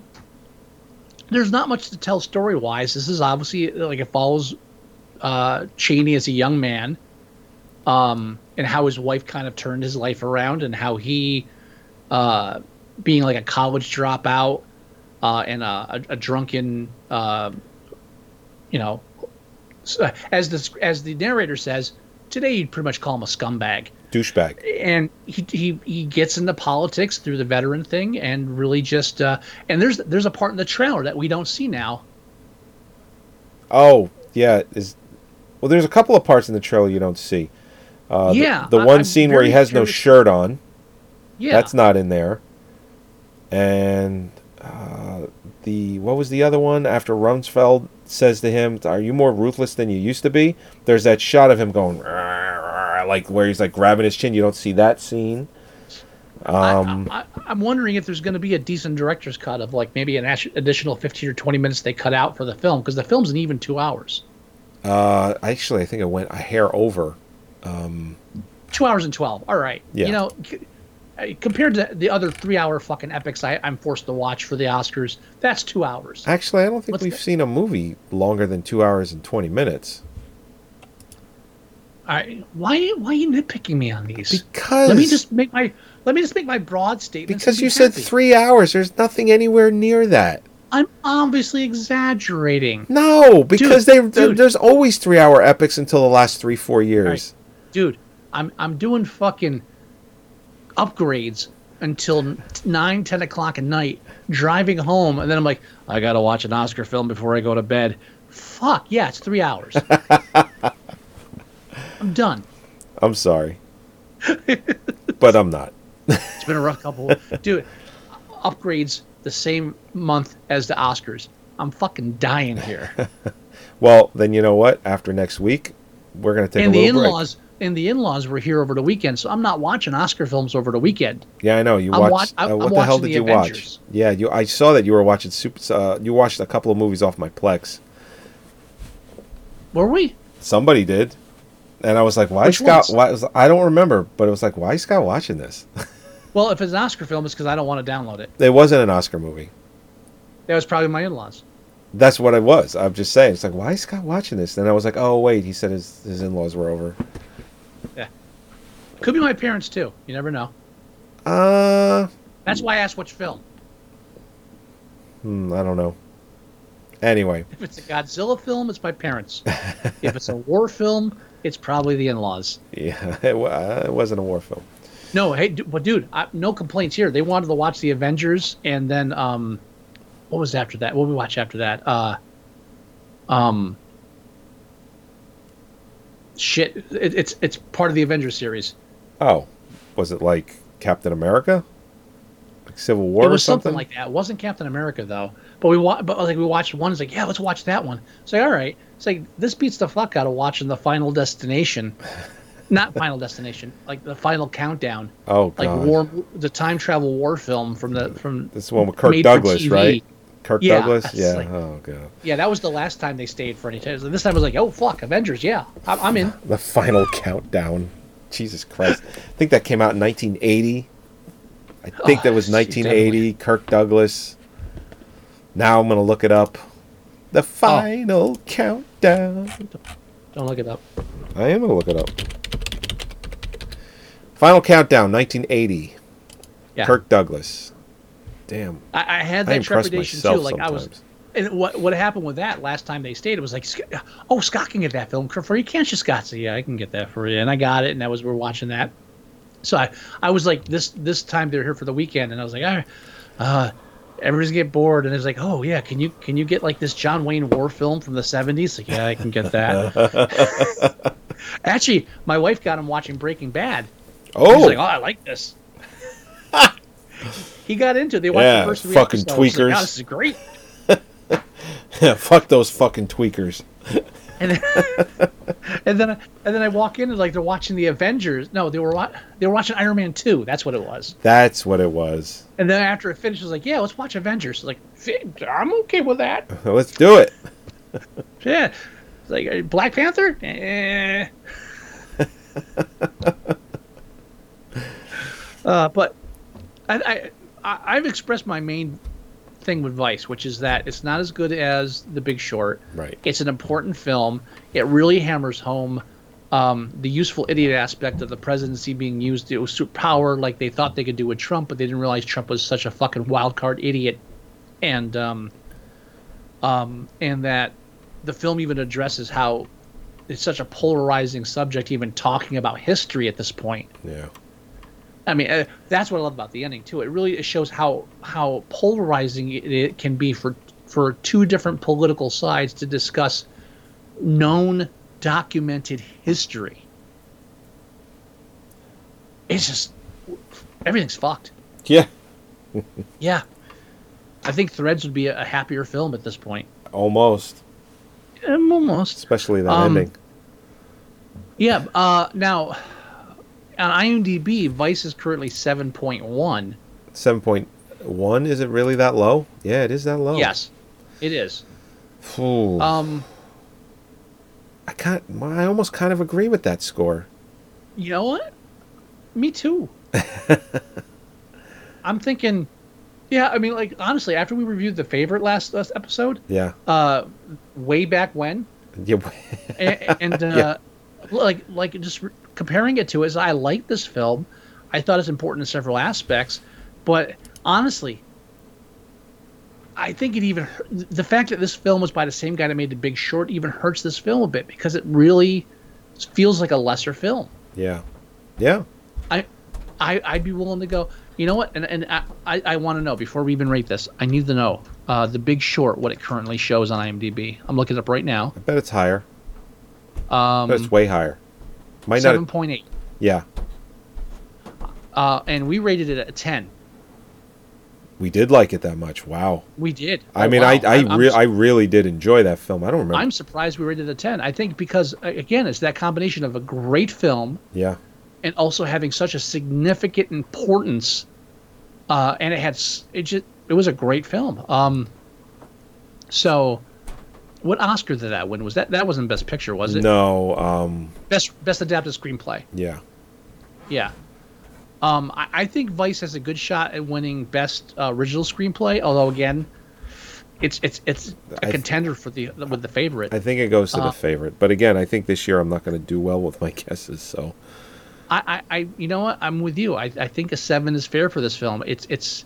there's not much to tell story wise. This is obviously like it follows uh, Cheney as a young man, um, and how his wife kind of turned his life around, and how he, uh, being like a college dropout, uh, and a, a, a drunken, uh, you know, as the as the narrator says, today you'd pretty much call him a scumbag. Douchebag. And he, he he gets into politics through the veteran thing and really just uh and there's there's a part in the trailer that we don't see now. Oh yeah is well there's a couple of parts in the trailer you don't see uh, the- Yeah, the, I- one I'm scene where he has no shirt on yeah That's not in there. And uh, the what was the other one? After Rumsfeld says to him, "Are you more ruthless than you used to be?" There's that shot of him going like where he's like grabbing his chin. You don't see that scene. Um, I, i'm wondering if there's going to be a decent director's cut of like maybe an additional 15 or 20 minutes they cut out for the film because the film's an even two hours uh, actually, I think it went a hair over. Two hours and 12 all right Yeah. you know c- uh, compared to the other three hour fucking epics I, i'm forced to watch for the oscars that's two hours Actually, I don't think What's we've that? seen a movie longer than two hours and twenty minutes. I, why why are you nitpicking me on these Because let me just make my let me just make my broad statement because you said three hours. There's nothing anywhere near that. I'm obviously exaggerating. No, because they dude. there's always three hour epics until the last three four years. Dude, I'm I'm doing fucking upgrades until nine, ten o'clock at night, driving home, and then I'm like, I gotta watch an Oscar film before I go to bed. Fuck yeah, it's three hours. I'm done. I'm sorry, but I'm not. It's been a rough couple. Dude, upgrades the same month as the Oscars. I'm fucking dying here. Well, then you know what? After next week, we're gonna take a and the little in-laws and the in-laws were here over the weekend, so I'm not watching Oscar films over the weekend. Yeah, I know. You watched. watch- I'm- uh, I'm what the hell did the you watch? Yeah, you. I saw that you were watching super. Uh, you watched a couple of movies off my Plex. Were we? Somebody did, and I was like, "Why Which Scott? Why?" was- I don't remember, but it was like, "Why is Scott watching this?" Well, if it's an Oscar film, it's because I don't want to download it. it wasn't an Oscar movie. That was probably my in-laws. That's what it was. I'm just saying. It's like, why is Scott watching this? Then I was like, oh wait, he said his his in laws were over. Could be my parents too. You never know. Uh, That's why I asked which film. hmm, I don't know. Anyway, If it's a Godzilla film, it's my parents. if it's a war film, it's probably the in-laws. yeah, it, uh, it wasn't a war film. No, hey, but dude, I, no complaints here. They wanted to watch the Avengers, and then um, what was after that? What did we watch after that? Uh, um, shit, it, it's it's part of the Avengers series. Oh, was it like Captain America, like Civil War it was or something? something like that. It wasn't Captain America though. But we wa- but like we watched one. It's like yeah, let's watch that one. It's like all right. It's like this beats the fuck out of watching the Final Destination, not Final Destination, like the Final Countdown, oh like god, war, the time travel war film from the from this one with Kirk Douglas, right? Kirk Yeah, Douglas, yeah. like- oh god, Yeah, that was the last time they stayed for any time. This time I was like, oh fuck, Avengers, yeah, I'm, I'm in. the final countdown. Jesus Christ, I think that came out in 1980. I think Oh, that was oh, shit, 1980. Kirk Douglas. Now I'm gonna look it up. The Oh. final countdown. Don't look it up. I am gonna look it up. Final countdown, 1980. Yeah, Kirk Douglas. Damn, I, I had that impress trepidation too. Like I was, sometimes. And what what happened with that last time they stayed? It was like, oh, Scott can get that film for you, can't you, Scott? So yeah, I can get that for you, and I got it, and that was we are watching that. So I I was like this this time they're here for the weekend, and I was like, all right, uh, everybody's get bored, and it's like, oh yeah, can you can you get like this John Wayne war film from the '70s? Like yeah, I can get that. Actually, my wife got him watching Breaking Bad. Oh, like, oh, I like this. he got into it. They watched Yeah, the first three fucking episodes. He's like, tweakers. "Oh, this is great. fuck those fucking tweakers. And then, and then, and then I walk in and like they're watching the Avengers. No, they were wa- they were watching Iron Man two. That's what it was. That's what it was. And then after it finished, I was like, yeah, let's watch Avengers. Like, I'm okay with that. Let's do it. Yeah. It's like uh, Black Panther. Eh. uh, but I, I, I, I've expressed my main thing with Vice, which is that it's not as good as The Big Short. Right. It's an important film. It really hammers home um, the useful idiot aspect of the presidency being used to usurp power, like they thought they could do with Trump, but they didn't realize Trump was such a fucking wild card idiot, and um, um, and that the film even addresses how it's such a polarizing subject, even talking about history at this point. Yeah. I mean, uh, that's what I love about the ending too. It really it shows how how polarizing it, it can be for for two different political sides to discuss known documented history. It's just everything's fucked. Yeah. Yeah, I think Threads would be a, happier film at this point. Almost. Um, almost. Especially that Um, ending. Yeah. Uh, now, on IMDb, Vice is currently seven point one. Seven point one. Is it really that low? Yeah, it is that low. Yes, it is. Ooh. Um, I can't. I almost kind of agree with that score. you know what? Me too. I'm thinking. Yeah, I mean, like honestly, after we reviewed the favorite last, last episode, Yeah. uh, way back when, Yeah. and, and uh, like like just comparing it to it, is I like this film. I thought it's important in several aspects, but honestly, I think it even the fact that this film was by the same guy that made The Big Short even hurts this film a bit because it really feels like a lesser film. Yeah. Yeah. I, I I'd be willing to go. You know what? And and I I, I want to know before we even rate this. I need to know uh, The Big Short what it currently shows on IMDb. I'm looking it up right now. I bet it's higher. Um, but it's way higher. Might seven point. Yeah. Uh, and we rated it at a ten. We did like it that much. Wow. We did. I Oh, mean, wow. I I, re- I really did enjoy that film. I don't remember. I'm surprised we rated it a 10. I think because, again, it's that combination of a great film yeah. and also having such a significant importance. Uh, and it had, it just, it was a great film. Um, so, what Oscar did that win? Was that, that wasn't Best Picture, was it? No. Um. Best, Best Adapted Screenplay. Yeah. Yeah. Um, I, I think Vice has a good shot at winning Best uh, Original Screenplay, although, again, it's it's it's a th- contender for the with the favorite. I think it goes to Uh, the favorite. But again, I think this year I'm not going to do well with my guesses. So I, I, I, you know what? I'm with you. I, I think a seven is fair for this film. It's, it's,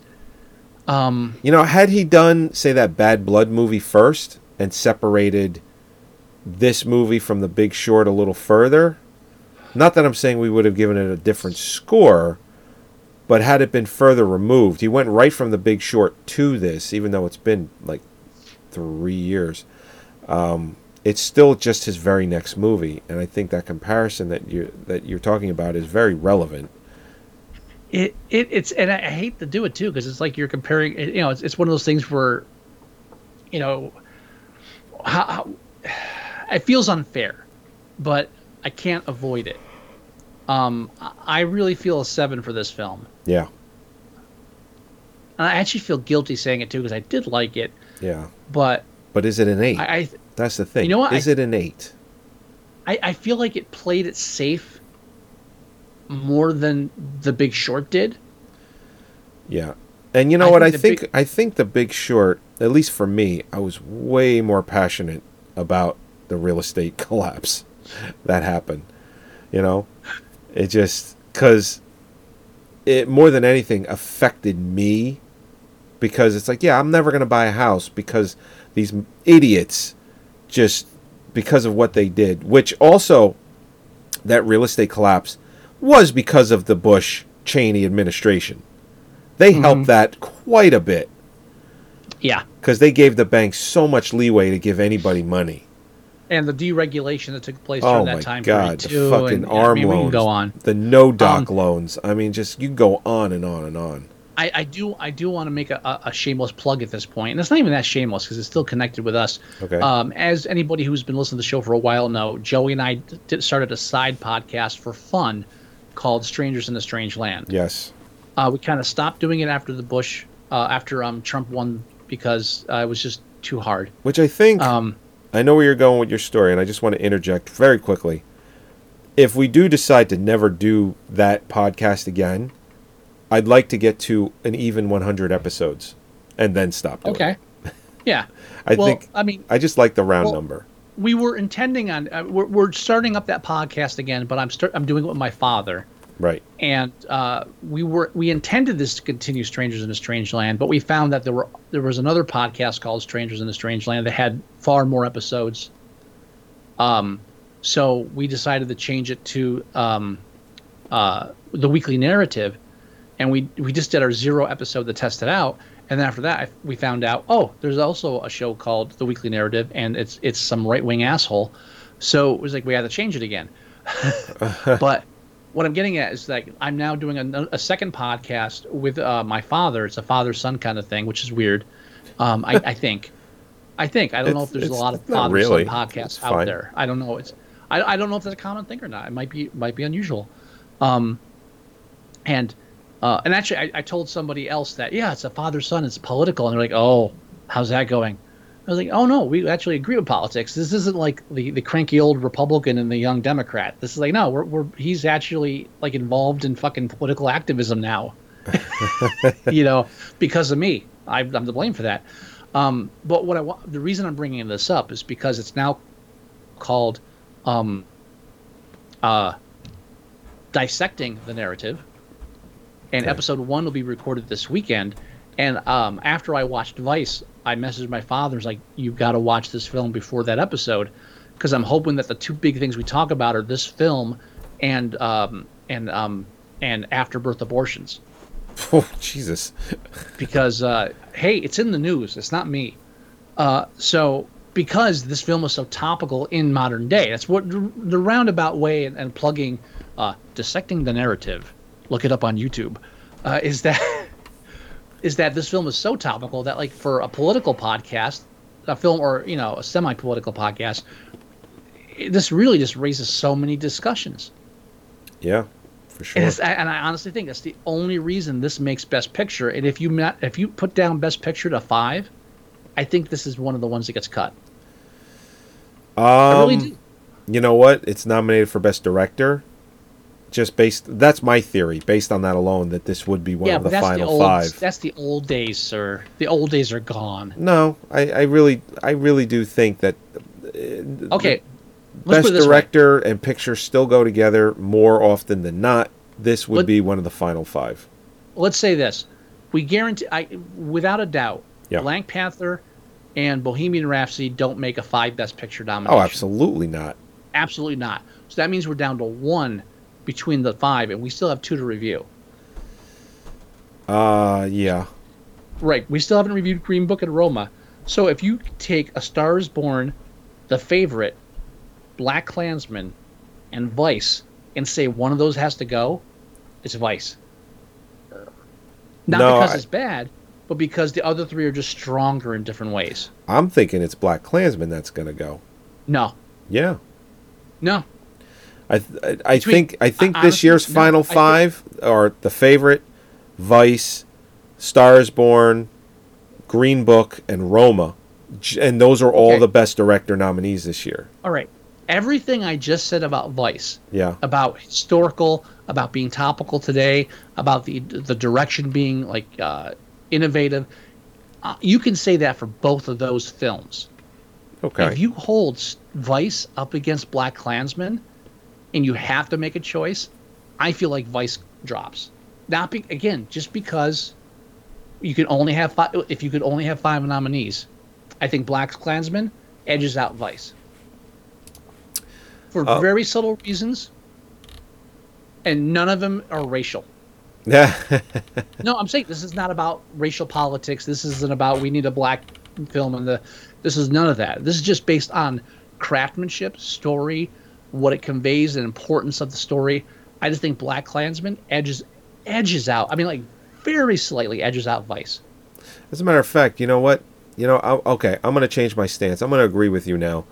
um, you know, had he done say that Bad Blood movie first and separated this movie from The Big Short a little further, not that I'm saying we would have given it a different score, but had it been further removed, he went right from The Big Short to this, even though it's been like three years. Um, it's still just his very next movie, and I think that comparison that you that you're talking about is very relevant. it, it, it's, and I, hate to do it too, because it's like you're comparing, you know, it's, it's one of those things where, you know, how, how it feels unfair, but I can't avoid it. Um, I- really feel a seven for this film. Yeah, And I actually feel guilty saying it too, because I did like it, yeah. but But is it an eight? I, I, That's the thing. You know what? Is I- it an eight? I, I feel like it played it safe more than The Big Short did. Yeah. And you know I what? I think the think Big- I think the Big Short, at least for me, I was way more passionate about the real estate collapse that happened. You know, it just because it more than anything affected me because it's like, yeah, I'm never gonna buy a house because these idiots just because of what they did, which also that real estate collapse was because of the Bush Cheney administration. They helped that quite a bit Yeah. because they gave the banks so much leeway to give anybody money. And the deregulation that took place Oh during my that time God, period the too. fucking and, yeah, arm I mean, we can loans, go on. the no doc Um, loans. I mean, just you can go on and on and on. I, I do I do want to make a, a- a shameless plug at this point, and it's not even that shameless because it's still connected with us. Okay. Um, as anybody who's been listening to the show for a while know, Joey and I d- did, started a side podcast for fun called "Strangers in a Strange Land." Yes. Uh, we kind of stopped doing it after the Bush, uh, after um, Trump won because uh, it was just too hard. Which I think Um, I know where you're going with your story, and I just want to interject very quickly. If we do decide to never do that podcast again, I'd like to get to an even 100 episodes, and then stop. Doing okay. it. Yeah. I well, think I mean, I just like the round well, number. we were intending on uh, we're, we're starting up that podcast again, but I'm start, I'm doing it with my father. Right. and uh, we were we intended this to continue Strangers in a Strange Land, but we found that there were there was another podcast called Strangers in a Strange Land that had far more episodes. Um, so we decided to change it to um, uh, the weekly narrative, and we we just did our zero episode to test it out, and then after that we found out oh there's also a show called the Weekly Narrative, and it's it's some right wing asshole, so it was like we had to change it again, but what I'm getting at is that I'm now doing a, a second podcast with uh, my father. It's a father son kind of thing, which is weird. Um, I, I think. I think. I don't know if there's a lot of father really. son podcasts It's out fine. there. I don't know. It's. I, I don't know if that's a common thing or not. It might be might be unusual. Um, and uh, and actually, I, I told somebody else that yeah, it's a father son. It's political, and they're like, oh, how's that going? I was like, oh no, we actually agree with politics. This isn't like the, the cranky old Republican and the young Democrat. This is like no, we're, we're he's actually like involved in fucking political activism now. you know, because of me, I, I'm to blame for that. Um, but what I want, the reason I'm bringing this up is because it's now called um, uh, dissecting the narrative, and Okay. episode one will be recorded this weekend. And um, after I watched Vice, I messaged my father. Like, "You've got to watch this film before that episode," because I'm hoping that the two big things we talk about are this film and um, and um, and afterbirth abortions. Oh Jesus! Because uh, hey, it's in the news. It's not me. Uh, so because this film is so topical in modern day, that's what the roundabout way and, and plugging, uh, dissecting the narrative. Look it up on YouTube. Uh, is that is that this film is so topical that like for a political podcast, a film or you know a semi-political podcast, this really just raises so many discussions. Yeah, for sure. And, and, I honestly think that's the only reason this makes Best Picture. And if you not, if you put down Best Picture to five, I think this is one of the ones that gets cut. Um, I really do. You know what? It's nominated for Best Director. Just based, that's my theory. Based on that alone, that this would be one yeah, of the that's final the old, five. That's the old days, sir. The old days are gone. No, I, I really, I really do think that. Uh, okay, best director way. and picture still go together more often than not. This would Let, be one of the final five. Let's say this: we guarantee, I, without a doubt, yeah. Black Panther and Bohemian Rhapsody don't make a five Best Picture nomination. Oh, absolutely not. Absolutely not. So that means we're down to one between the five, and we still have two to review. Uh, yeah. Right. We still haven't reviewed Green Book and Roma. So if you take A Star is Born, The Favorite, Black Klansman, and Vice, and say one of those has to go, it's Vice. Not no, because I, it's bad, but because the other three are just stronger in different ways. I'm thinking it's Black Klansman that's going to go. No. Yeah. No. I I, I think I think this year's no, final five are the favorite, Vice, Stars Born, Green Book, and Roma, and those are all okay. the best director nominees this year. All right, everything I just said about Vice, yeah, about historical, about being topical today, about the the direction being like uh, innovative, uh, you can say that for both of those films. Okay. If you hold Vice up against Black Klansman, and you have to make a choice, I feel like Vice drops. Not be, again, just because you can only have five. If you could only have five nominees, I think Black Klansman edges out Vice for oh. very subtle reasons, and none of them are racial. Yeah. no, I'm saying this is not about racial politics. This isn't about we need a black film and the. This is none of that. This is just based on craftsmanship, story, what it conveys, and importance of the story. I just think Black Klansman edges edges out. I mean, like very slightly edges out Vice. As a matter of fact, you know what? You know, I, okay, I'm going to change my stance. I'm going to agree with you now.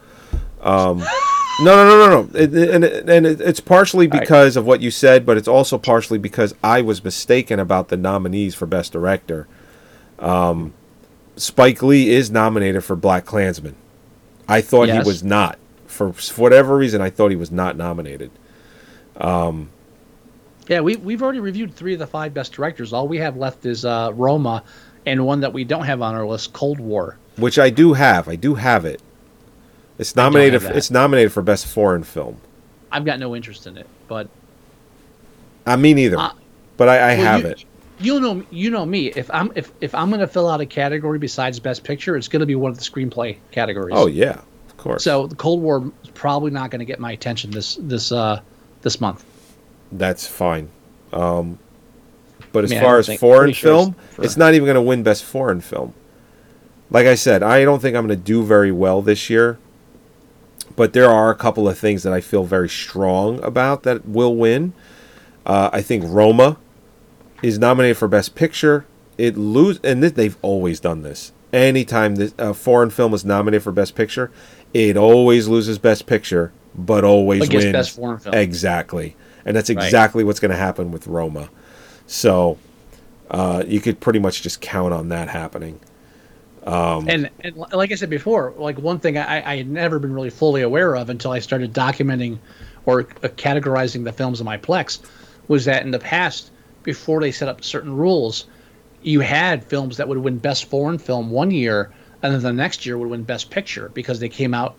Um, no, no, no, no, no. It, and and it, it's partially because right. of what you said, but it's also partially because I was mistaken about the nominees for Best Director. Um, Spike Lee is nominated for Black Klansman. I thought yes. he was not for, for whatever reason, I thought he was not nominated. Um, yeah, we we've already reviewed three of the five best directors. All we have left is uh, Roma, and one that we don't have on our list, Cold War, which I do have. I do have it. It's nominated. It's nominated for best foreign film. I've got no interest in it, but I mean me neither. Uh, but I, I well, have you, it. You know, you know me. If I'm if if I'm going to fill out a category besides best picture, it's going to be one of the screenplay categories. Oh yeah, course. So the Cold War is probably not going to get my attention this this uh this month. That's fine. Um, but as I mean, far as foreign film, sure it's, it's not even going to win best foreign film. Like I said, I don't think I'm going to do very well this year. But there are a couple of things that I feel very strong about that will win. Uh, I think Roma is nominated for Best Picture. It lose, and they've always done this. Anytime this, a foreign film is nominated for Best Picture, it always loses Best Picture, but always wins. Best Foreign Film. Exactly, and that's exactly right. what's going to happen with Roma. So uh, you could pretty much just count on that happening. Um, and, and, like I said before, like one thing I, I, had never been really fully aware of until I started documenting or uh, categorizing the films in my Plex was that in the past, before they set up certain rules, you had films that would win Best Foreign Film one year and then the next year would win Best Picture because they came out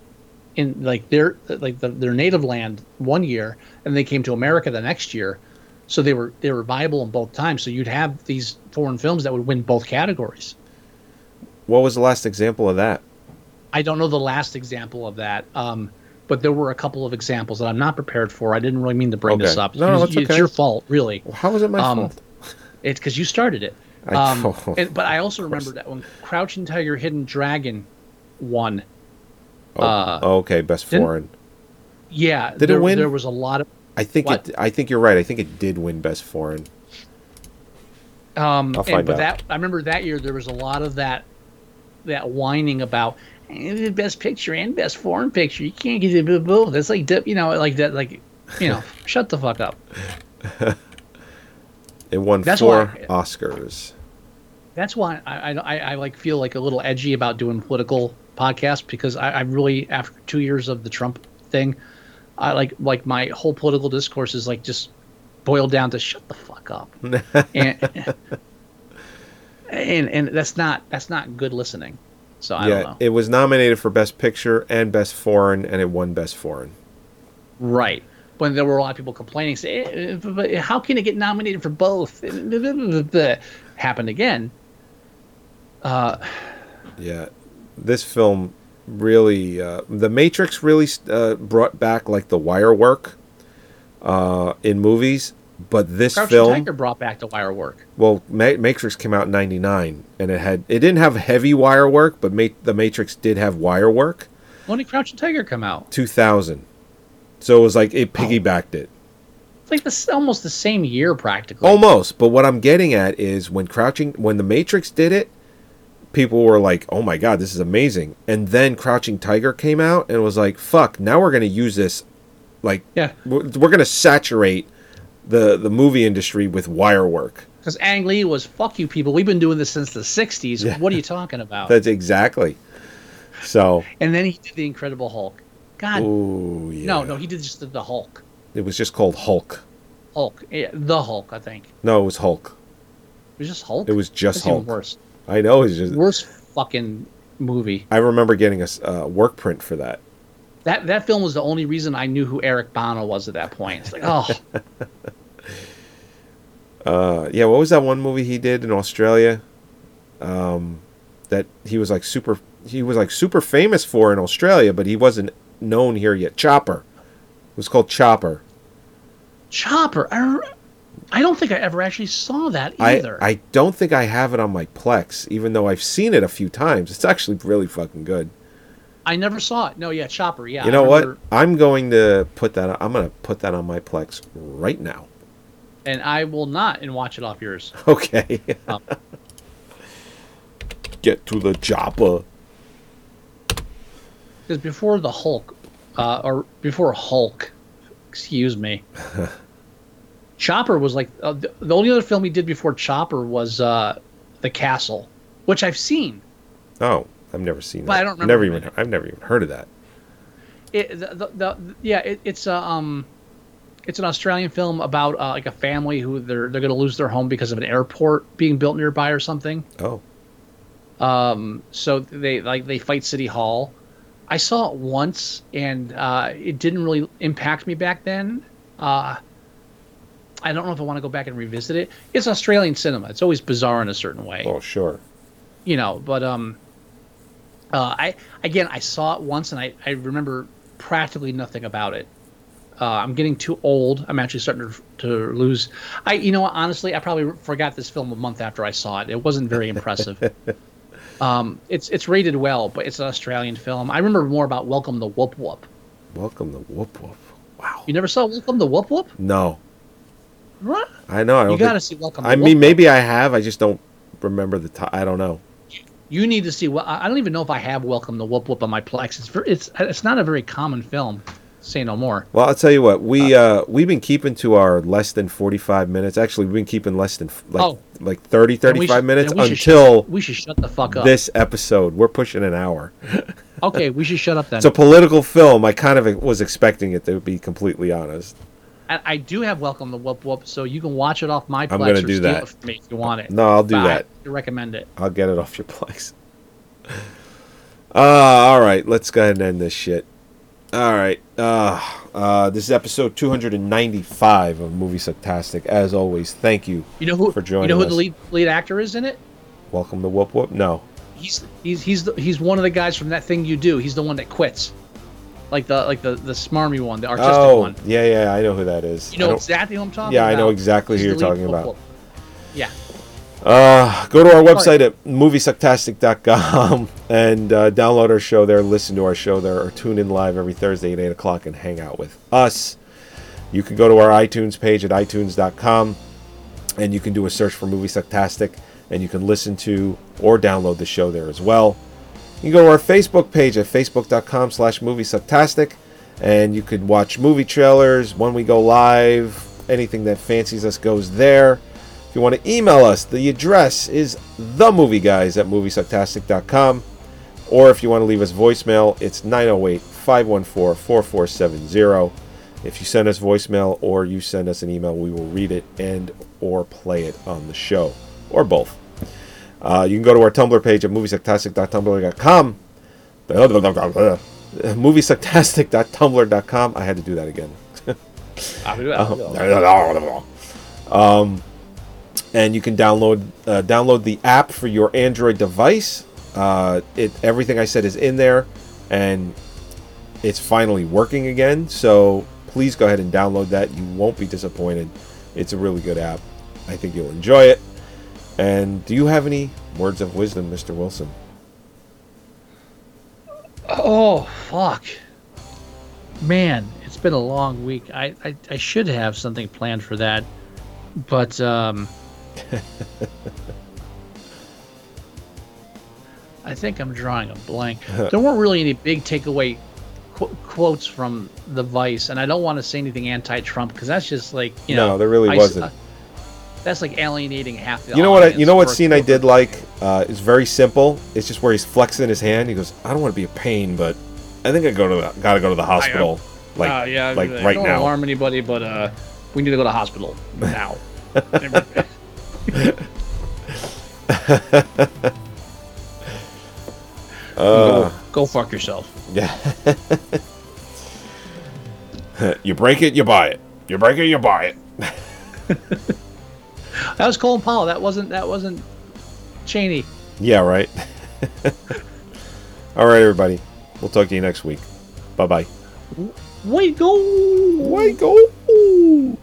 in like their like the, their native land one year, and they came to America the next year. so they were they were viable in both times. So you'd have these foreign films that would win both categories. What was the last example of that? I don't know the last example of that, um, but there were a couple of examples that I'm not prepared for. I didn't really mean to bring this up. No, no, it's, it's okay. your fault, really. How was it my Um, fault? It's because you started it. Um, oh, and, but I also remember that when Crouching Tiger, Hidden Dragon won. Oh, uh, okay, best foreign. Yeah, Did it win? there was a lot of. I think What? it. I think you're right. I think it did win best foreign. Um, I'll and- find but out. that I remember that year there was a lot of that that whining about "Eh, the best picture and best foreign picture. You can't get it both. That's like you know, like that, like you know, shut the fuck up. It won That's four why- Oscars. That's why I, I, I, like feel like a little edgy about doing political podcasts because I, I really after two years of the Trump thing, I like like my whole political discourse is like just boiled down to shut the fuck up, and, and and that's not that's not good listening. So I don't yeah, know. it was nominated for best picture and best foreign, and it won best foreign. Right. When there were a lot of people complaining, say, "Eh, eh, but how can it get nominated for both? Happened again. Uh, Yeah, this film really, uh, The Matrix really uh, brought back like the wire work uh, in movies, but this Crouching film, Tiger brought back the wire work. well, Ma- Matrix came out in '99, and it had it didn't have heavy wire work, but Ma- the Matrix did have wire work. When did Crouching Tiger come out? 2000, so it was like Oh. it piggybacked it. It's like this almost the same year practically. Almost, but what I'm getting at is when Crouching, when The Matrix did it, people were like, "Oh my god, this is amazing!" And then Crouching Tiger came out and was like, "Fuck, now we're gonna use this, like, Yeah. we're, we're gonna saturate the the movie industry with wire work." Because Ang Lee was fuck you people. We've been doing this since the '60s. Yeah. What are you talking about? That's exactly. So, and then he did the Incredible Hulk. God, ooh, yeah. no, no, he did just the, the Hulk. It was just called Hulk. Hulk, yeah, the Hulk. I think No, it was Hulk. It was just Hulk. It was just Hulk. worse. I know. It's just. Worst fucking movie. I remember getting a uh, work print for that. That that film was the only reason I knew who Eric Bana was at that point. It's like, oh, Uh, yeah, what was that one movie he did in Australia? Um, that he was like super. He was like super famous for in Australia, but he wasn't known here yet. Chopper. It was called Chopper. Chopper. I don't, I don't think I ever actually saw that either. I don't think I have it on my Plex, even though I've seen it a few times. It's actually really fucking good. I never saw it. No, yeah, Chopper. Yeah. you know what? I'm going to put that. I'm going to put that on my Plex right now. And I will not and watch it off yours. Okay. Um, Get to the chopper. Because before the Hulk, uh, or before Hulk, excuse me, Chopper was like uh, the, the only other film he did before Chopper was uh, The Castle, which I've seen. Oh, I've never seen that. But I don't remember Never even. it. I've never even heard of that. It, the, the, the, yeah, it, it's a um, it's an Australian film about uh, like a family who they're they're going to lose their home because of an airport being built nearby or something. Oh. Um, so they like they fight City Hall. I saw it once, and uh, it didn't really impact me back then. Uh, I don't know if I want to go back and revisit it. It's Australian cinema. It's always bizarre in a certain way, Oh, sure. you know. But um, uh, I again I saw it once, and I I remember practically nothing about it. Uh, I'm getting too old. I'm actually starting to, to lose. I, you know, honestly, I probably forgot this film a month after I saw it. It wasn't very impressive. um, it's it's rated well, but it's an Australian film. I remember more about Welcome to Woop Woop. Welcome to Woop Woop. Wow. You never saw Welcome to Woop Woop? No, What? I know. I don't You got to see Welcome. I mean, maybe I have. I just don't remember the time. I don't know. you need to see. Well, I don't even know if I have Welcome to Woop Woop on my Plex. It's ver- it's it's not a very common film. Say no more. Well, I'll tell you what. We uh, we've been keeping to our less than forty five minutes. Actually, we've been keeping less than like Oh. like 30, 35 should- minutes we until shut, we should shut the fuck up. this episode. We're pushing an hour. Okay, we should shut up then. It's a political film. I kind of was expecting it to be completely honest. I, I do have Welcome to Woop Woop, so you can watch it off my Plex I'm gonna or do that. it from me if you want it. No, I'll do But I that. recommend it. I'll get it off your place. Uh, all right, let's go ahead and end this shit. All right. Uh, uh, this is episode 295 of Movie Sucktastic. As always, thank you. You know who? For joining you know who us. the lead lead actor is in it? Welcome to Woop Woop. No. He's he's he's the, he's one of the guys from that thing you do. He's the one that quits, like the like the the smarmy one, the artistic Oh, one. yeah, yeah. I know who that is. You know exactly who I'm talking Yeah, about. I know exactly who you're talking about. Yeah. Uh, go to our website at moviesucktastic.com and uh, download our show there, listen to our show there, or tune in live every Thursday at 8 o'clock and hang out with us. You can go to our iTunes page at itunes.com and you can do a search for Movie Sucktastic and you can listen to or download the show there as well. You can go to our Facebook page at facebook.com slash movie sucktastic and you could watch movie trailers when we go live. Anything that fancies us goes there. If you want to email us, the address is themovieguys at moviesucktastic.com. Or if you want to leave us voicemail, it's 908 514 4470. If you send us voicemail or you send us an email, we will read it and or play it on the show. Or both. Uh, you can go to our Tumblr page at moviesucktastic.tumblr.com. Moviesucktastic.tumblr.com. I had to do that again. um, and you can download uh, download the app for your Android device. Uh, it everything I said is in there, and it's finally working again. So please go ahead and download that. You won't be disappointed. It's a really good app. I think you'll enjoy it. And do you have any words of wisdom, Mr. Wilson? Oh fuck, man! It's been a long week. I I, I should have something planned for that, but um, I think I'm drawing a blank. There weren't really any big takeaway qu- quotes from the Vice, and I don't want to say anything anti-Trump because that's just like you know. No, there really I wasn't. uh, that's like alienating half the. You know what? I, you know what scene I did like? Uh, it's very simple. It's just where he's flexing his hand. He goes, "I don't want to be a pain, but I think I go to the, gotta go to the hospital, like Uh, yeah, like I right don't now." alarm anybody, but uh, we need to go to hospital now. Uh, go, go fuck yourself. yeah. you break it, you buy it. You break it, you buy it. That was Colin Powell. That wasn't that wasn't Cheney. Yeah, right. All right, everybody. We'll talk to you next week. Bye bye. Wait, go. Wait, go.